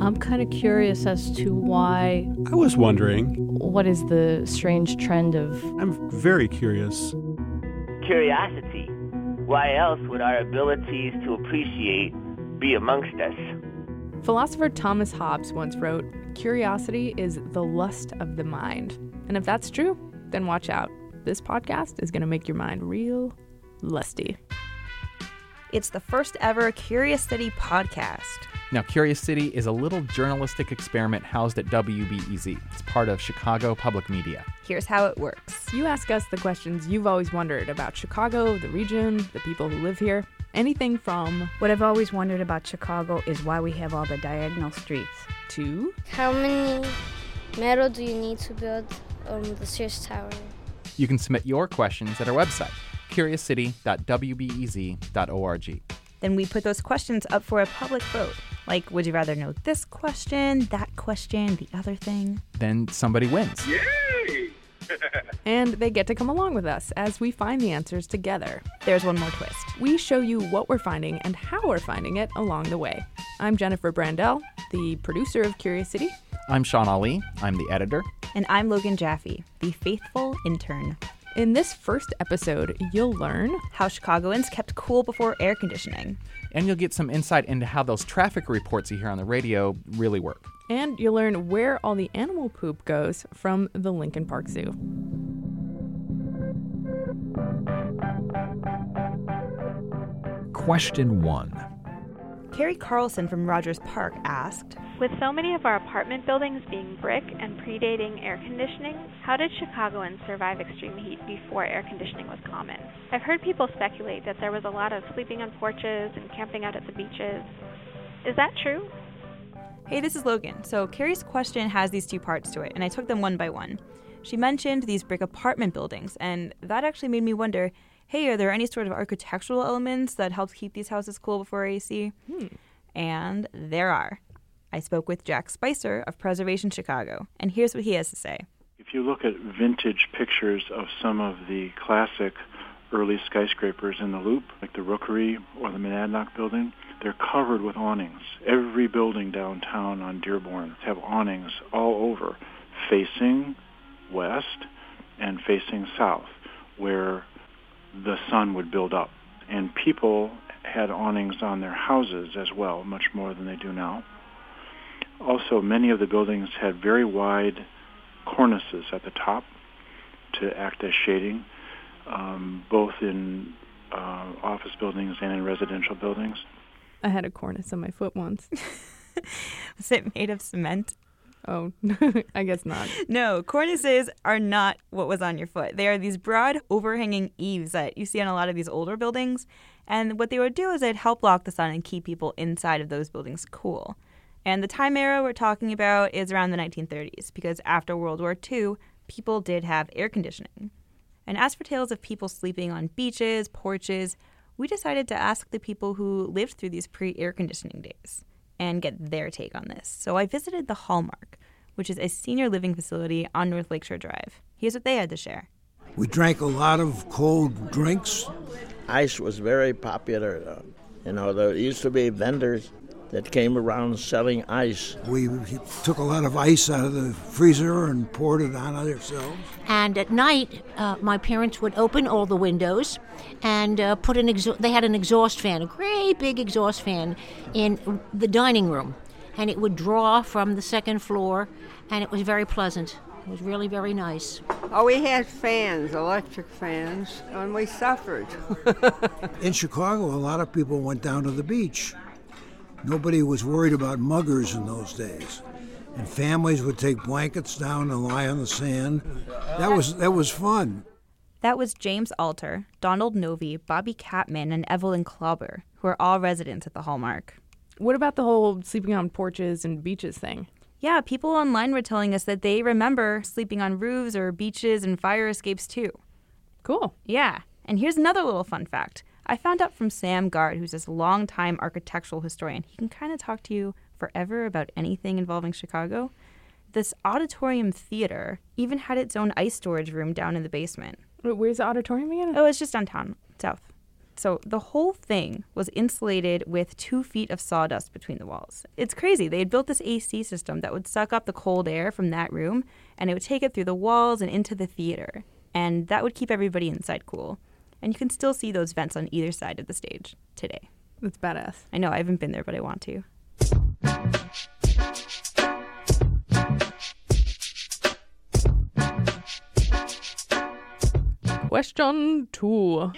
I'm kind of curious as to why. I was wondering. What is the strange trend of. I'm very curious. Curiosity. Why else would our abilities to appreciate be amongst us? Philosopher Thomas Hobbes once wrote Curiosity is the lust of the mind. And if that's true, then watch out. This podcast is going to make your mind real lusty. It's the first ever Curious City podcast. Now, Curious City is a little journalistic experiment housed at WBEZ. It's part of Chicago Public Media. Here's how it works You ask us the questions you've always wondered about Chicago, the region, the people who live here. Anything from What I've always wondered about Chicago is why we have all the diagonal streets. to How many metal do you need to build um, the Sears Tower? You can submit your questions at our website, curiouscity.wbez.org. Then we put those questions up for a public vote. Like, would you rather know this question, that question, the other thing? Then somebody wins. Yay! and they get to come along with us as we find the answers together. There's one more twist. We show you what we're finding and how we're finding it along the way. I'm Jennifer Brandel, the producer of Curious City. I'm Shawn Allee. I'm the editor. And I'm Logan Jaffe, the faithful intern. In this first episode, you'll learn how Chicagoans kept cool before air conditioning. And you'll get some insight into how those traffic reports you hear on the radio really work. And you'll learn where all the animal poop goes from the Lincoln Park Zoo. Question 1. Carrie Carlson from Rogers Park asked With so many of our apartment buildings being brick and predating air conditioning, how did Chicagoans survive extreme heat before air conditioning was common? I've heard people speculate that there was a lot of sleeping on porches and camping out at the beaches. Is that true? Hey, this is Logan. So, Carrie's question has these two parts to it, and I took them one by one. She mentioned these brick apartment buildings, and that actually made me wonder hey, are there any sort of architectural elements that helped keep these houses cool before AC? Hmm. And there are. I spoke with Jack Spicer of Preservation Chicago, and here's what he has to say. If you look at vintage pictures of some of the classic early skyscrapers in the Loop, like the Rookery or the Monadnock building, they're covered with awnings. Every building downtown on Dearborn have awnings all over, facing west and facing south, where the sun would build up. And people had awnings on their houses as well, much more than they do now. Also, many of the buildings had very wide cornices at the top to act as shading, um, both in uh, office buildings and in residential buildings. I had a cornice on my foot once. Was it made of cement? Oh, I guess not. No, cornices are not what was on your foot. They are these broad, overhanging eaves that you see on a lot of these older buildings. And what they would do is they'd help block the sun and keep people inside of those buildings cool. And the time era we're talking about is around the 1930s, because after World War II, people did have air conditioning. And as for tales of people sleeping on beaches, porches, we decided to ask the people who lived through these pre air conditioning days and get their take on this. So I visited the Hallmark, which is a senior living facility on North Lakeshore Drive. Here's what they had to share. We drank a lot of cold drinks. Ice was very popular. You know, there used to be vendors that came around selling ice. We took a lot of ice out of the freezer and poured it on ourselves. And at night, uh, my parents would open all the windows and uh, put an exhaust. They had an exhaust fan, a great big exhaust fan, in the dining room, and it would draw from the second floor, and it was very pleasant. It was really very nice. Oh, we had fans, electric fans, and we suffered. in Chicago, a lot of people went down to the beach. Nobody was worried about muggers in those days. And families would take blankets down and lie on the sand. That was that was fun. That was James Alter, Donald Novi, Bobby Catman, and Evelyn Klauber, who are all residents at the Hallmark. What about the whole sleeping on porches and beaches thing? Yeah, people online were telling us that they remember sleeping on roofs or beaches and fire escapes too. Cool. Yeah. And here's another little fun fact. I found out from Sam Gard, who's this longtime architectural historian. He can kind of talk to you forever about anything involving Chicago. This auditorium theater even had its own ice storage room down in the basement. Where's the auditorium again? Oh, it's just downtown, south. So the whole thing was insulated with two feet of sawdust between the walls. It's crazy. They had built this AC system that would suck up the cold air from that room and it would take it through the walls and into the theater. And that would keep everybody inside cool. And you can still see those vents on either side of the stage today. That's badass. I know, I haven't been there, but I want to. Question two.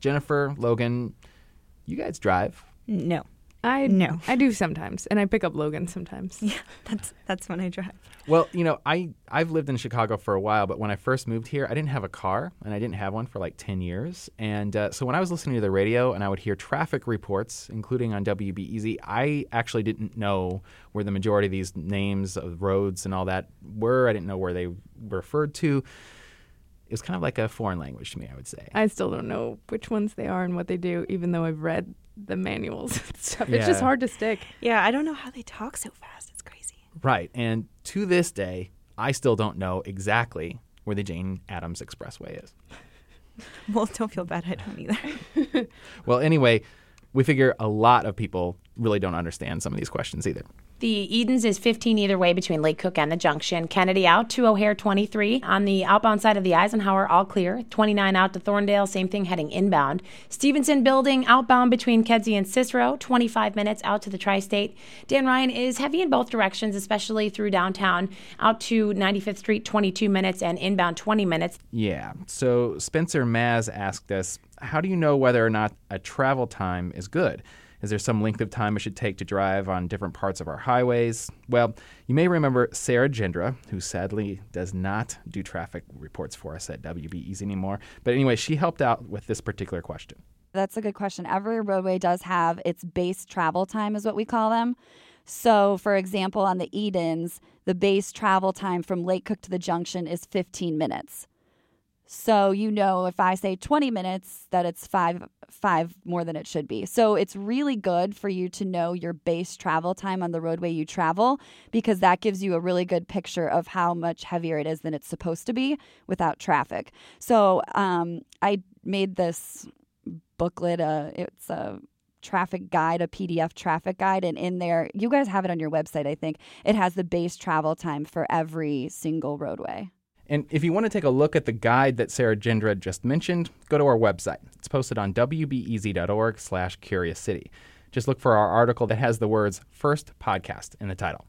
Jennifer, Logan, you guys drive? No. I No. I do sometimes, and I pick up Logan sometimes. Yeah, that's that's when I drive. Well, you know, I I've lived in Chicago for a while, but when I first moved here, I didn't have a car, and I didn't have one for like ten years. And uh, so when I was listening to the radio and I would hear traffic reports, including on WBEZ, I actually didn't know where the majority of these names of roads and all that were. I didn't know where they referred to. It was kind of like a foreign language to me, I would say. I still don't know which ones they are and what they do, even though I've read the manuals and stuff. It's just hard to stick. Yeah, I don't know how they talk so fast. Right. And to this day, I still don't know exactly where the Jane Addams Expressway is. Well, don't feel bad. I don't either. Well, anyway, we figure a lot of people really don't understand some of these questions either. The Edens is 15 either way between Lake Cook and the junction. Kennedy out to O'Hare 23. On the outbound side of the Eisenhower, all clear. 29 out to Thorndale, same thing heading inbound. Stevenson building outbound between Kedzie and Cicero, 25 minutes out to the tri state. Dan Ryan is heavy in both directions, especially through downtown. Out to 95th Street, 22 minutes, and inbound 20 minutes. Yeah. So Spencer Maz asked us, how do you know whether or not a travel time is good? Is there some length of time it should take to drive on different parts of our highways? Well, you may remember Sarah Jindra, who sadly does not do traffic reports for us at WBEZ anymore. But anyway, she helped out with this particular question. That's a good question. Every roadway does have its base travel time, is what we call them. So, for example, on the Edens, the base travel time from Lake Cook to the junction is 15 minutes. So you know if I say 20 minutes that it's 5 5 more than it should be. So it's really good for you to know your base travel time on the roadway you travel because that gives you a really good picture of how much heavier it is than it's supposed to be without traffic. So um, I made this booklet uh, it's a traffic guide, a PDF traffic guide. And in there, you guys have it on your website, I think. It has the base travel time for every single roadway. And if you want to take a look at the guide that Sarah Jindra just mentioned, go to our website. It's posted on wbez.org slash curious city. Just look for our article that has the words first podcast in the title.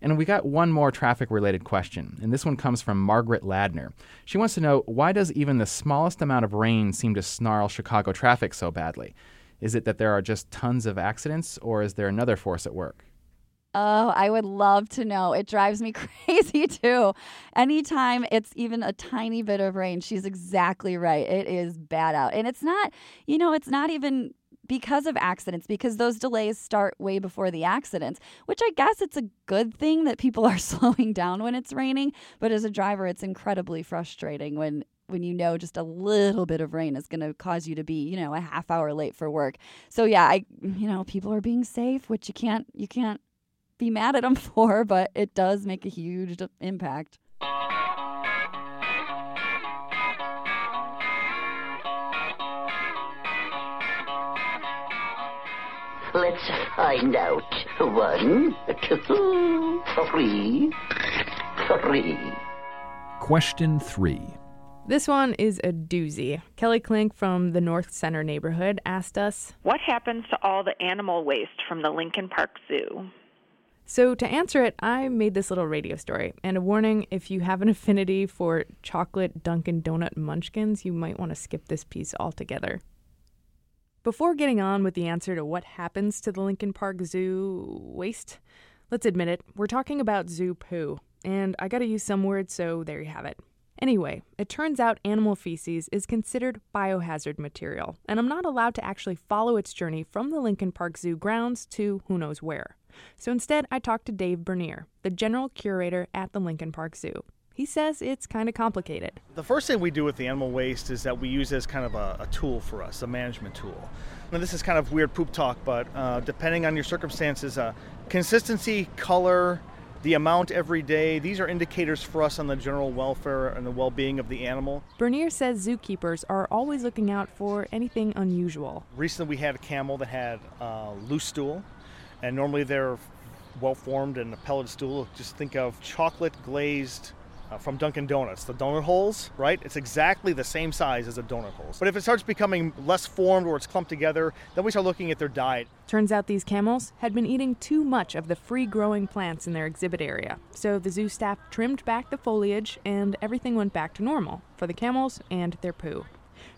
And we got one more traffic related question, and this one comes from Margaret Ladner. She wants to know why does even the smallest amount of rain seem to snarl Chicago traffic so badly? Is it that there are just tons of accidents, or is there another force at work? Oh, I would love to know. It drives me crazy too. Anytime it's even a tiny bit of rain, she's exactly right. It is bad out. And it's not, you know, it's not even because of accidents, because those delays start way before the accidents, which I guess it's a good thing that people are slowing down when it's raining. But as a driver, it's incredibly frustrating when when you know just a little bit of rain is going to cause you to be you know a half hour late for work so yeah i you know people are being safe which you can't you can't be mad at them for, but it does make a huge impact. Let's find out. One, two, three, three. Question three. This one is a doozy. Kelly Klink from the North Center neighborhood asked us What happens to all the animal waste from the Lincoln Park Zoo? So, to answer it, I made this little radio story. And a warning if you have an affinity for chocolate Dunkin' Donut munchkins, you might want to skip this piece altogether. Before getting on with the answer to what happens to the Lincoln Park Zoo waste, let's admit it, we're talking about zoo poo. And I gotta use some words, so there you have it. Anyway, it turns out animal feces is considered biohazard material, and I'm not allowed to actually follow its journey from the Lincoln Park Zoo grounds to who knows where. So instead, I talked to Dave Bernier, the general curator at the Lincoln Park Zoo. He says it's kind of complicated. The first thing we do with the animal waste is that we use it as kind of a, a tool for us, a management tool. Now, this is kind of weird poop talk, but uh, depending on your circumstances, uh, consistency, color, the amount every day. These are indicators for us on the general welfare and the well being of the animal. Bernier says zookeepers are always looking out for anything unusual. Recently, we had a camel that had uh, loose stool, and normally they're well formed and a pellet stool. Just think of chocolate glazed uh, from Dunkin' Donuts. The donut holes, right? It's exactly the same size as the donut holes. But if it starts becoming less formed or it's clumped together, then we start looking at their diet. Turns out these camels had been eating too much of the free growing plants in their exhibit area. So the zoo staff trimmed back the foliage and everything went back to normal for the camels and their poo.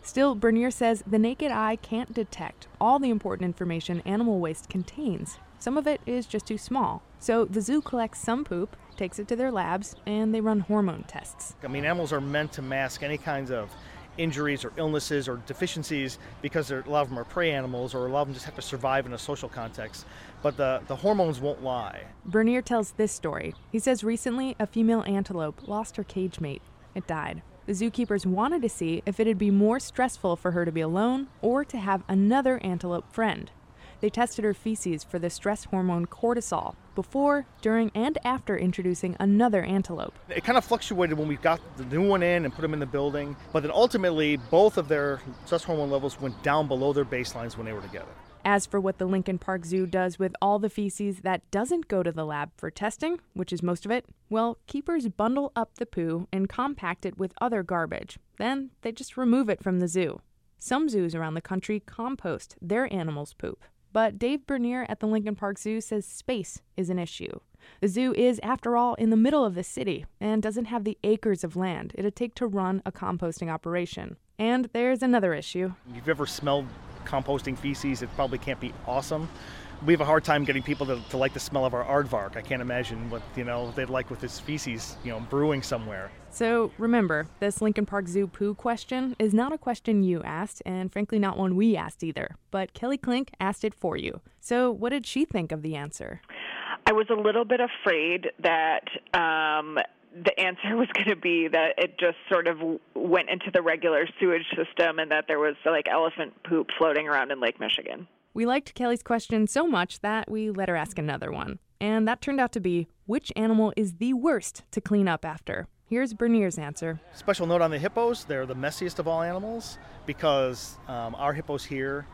Still, Bernier says the naked eye can't detect all the important information animal waste contains. Some of it is just too small. So the zoo collects some poop, takes it to their labs, and they run hormone tests. I mean, animals are meant to mask any kinds of injuries or illnesses or deficiencies because a lot of them are prey animals or a lot of them just have to survive in a social context. But the, the hormones won't lie. Bernier tells this story. He says recently a female antelope lost her cage mate. It died. The zookeepers wanted to see if it'd be more stressful for her to be alone or to have another antelope friend. They tested her feces for the stress hormone cortisol before, during, and after introducing another antelope. It kind of fluctuated when we got the new one in and put them in the building, but then ultimately both of their stress hormone levels went down below their baselines when they were together. As for what the Lincoln Park Zoo does with all the feces that doesn't go to the lab for testing, which is most of it, well, keepers bundle up the poo and compact it with other garbage. Then they just remove it from the zoo. Some zoos around the country compost their animals' poop. But Dave Bernier at the Lincoln Park Zoo says space is an issue. The zoo is, after all, in the middle of the city and doesn't have the acres of land it'd take to run a composting operation. And there's another issue. You've ever smelled composting feces, it probably can't be awesome. We have a hard time getting people to, to like the smell of our aardvark. I can't imagine what you know they'd like with this feces, you know, brewing somewhere. So remember, this Lincoln Park Zoo poo question is not a question you asked, and frankly, not one we asked either. But Kelly Klink asked it for you. So what did she think of the answer? I was a little bit afraid that um, the answer was going to be that it just sort of went into the regular sewage system and that there was like elephant poop floating around in Lake Michigan. We liked Kelly's question so much that we let her ask another one. And that turned out to be which animal is the worst to clean up after? Here's Bernier's answer. Special note on the hippos, they're the messiest of all animals because um, our hippos here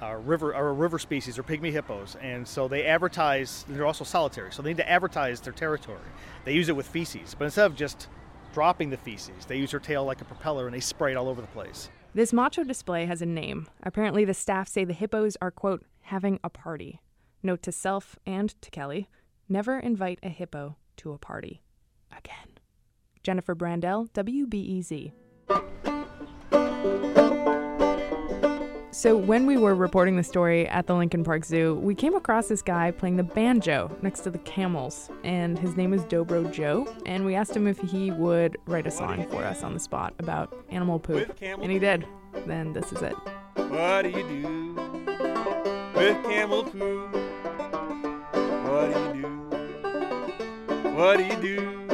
are river, a river species, are pygmy hippos, and so they advertise, they're also solitary, so they need to advertise their territory. They use it with feces, but instead of just dropping the feces, they use their tail like a propeller and they spray it all over the place. This macho display has a name. Apparently, the staff say the hippos are, quote, having a party. Note to self and to Kelly never invite a hippo to a party. Again. Jennifer Brandel, WBEZ. So, when we were reporting the story at the Lincoln Park Zoo, we came across this guy playing the banjo next to the camels, and his name is Dobro Joe. And we asked him if he would write a song for us on the spot about animal poop, and he did. Then this is it. What do you do with camel poo? What do you do? What do you do?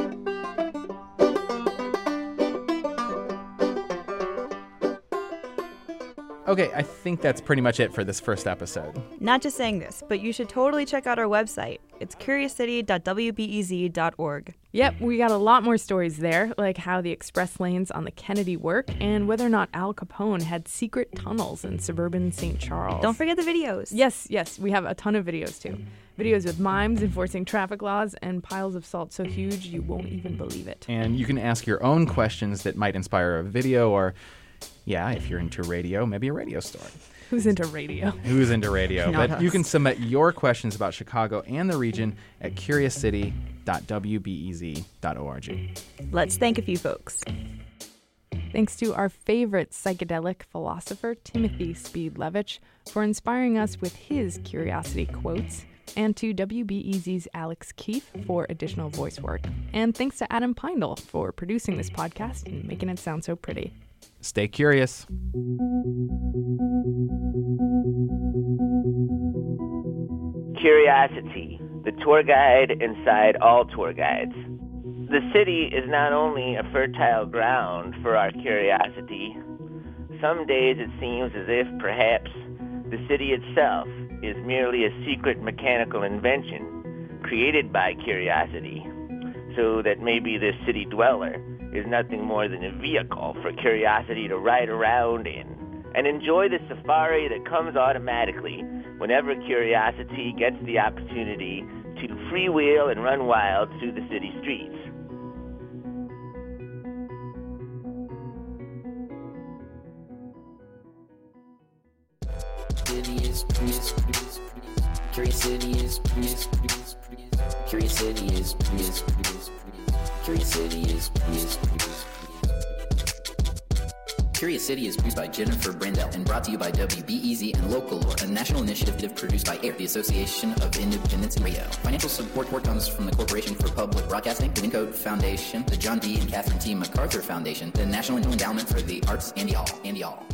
Okay, I think that's pretty much it for this first episode. Not just saying this, but you should totally check out our website. It's curiouscity.wbez.org. Yep, we got a lot more stories there, like how the express lanes on the Kennedy work and whether or not Al Capone had secret tunnels in suburban St. Charles. Don't forget the videos. Yes, yes, we have a ton of videos too. Videos with mimes enforcing traffic laws and piles of salt so huge you won't even believe it. And you can ask your own questions that might inspire a video or, yeah, if you're into radio, maybe a radio story. Who's into radio? Who's into radio? Not but you can submit your questions about Chicago and the region at curiouscity.wbez.org. Let's thank a few folks. Thanks to our favorite psychedelic philosopher, Timothy Speed Levitch, for inspiring us with his curiosity quotes, and to WBEZ's Alex Keefe for additional voice work. And thanks to Adam Pindle for producing this podcast and making it sound so pretty. Stay curious. Curiosity, the tour guide inside all tour guides. The city is not only a fertile ground for our curiosity, some days it seems as if perhaps the city itself is merely a secret mechanical invention created by curiosity, so that maybe this city dweller is nothing more than a vehicle for curiosity to ride around in and enjoy the safari that comes automatically whenever curiosity gets the opportunity to freewheel and run wild through the city streets. Is is. Curious City is. Curious City is produced by Jennifer Brandel and brought to you by WBEZ and Localore, a national initiative produced by AIR, the Association of Independents in. Financial support comes from the Corporation for Public Broadcasting, the Wyncote Foundation, the John D. and Catherine T. MacArthur Foundation, the National Endowment for the Arts, and y'all, and y'all.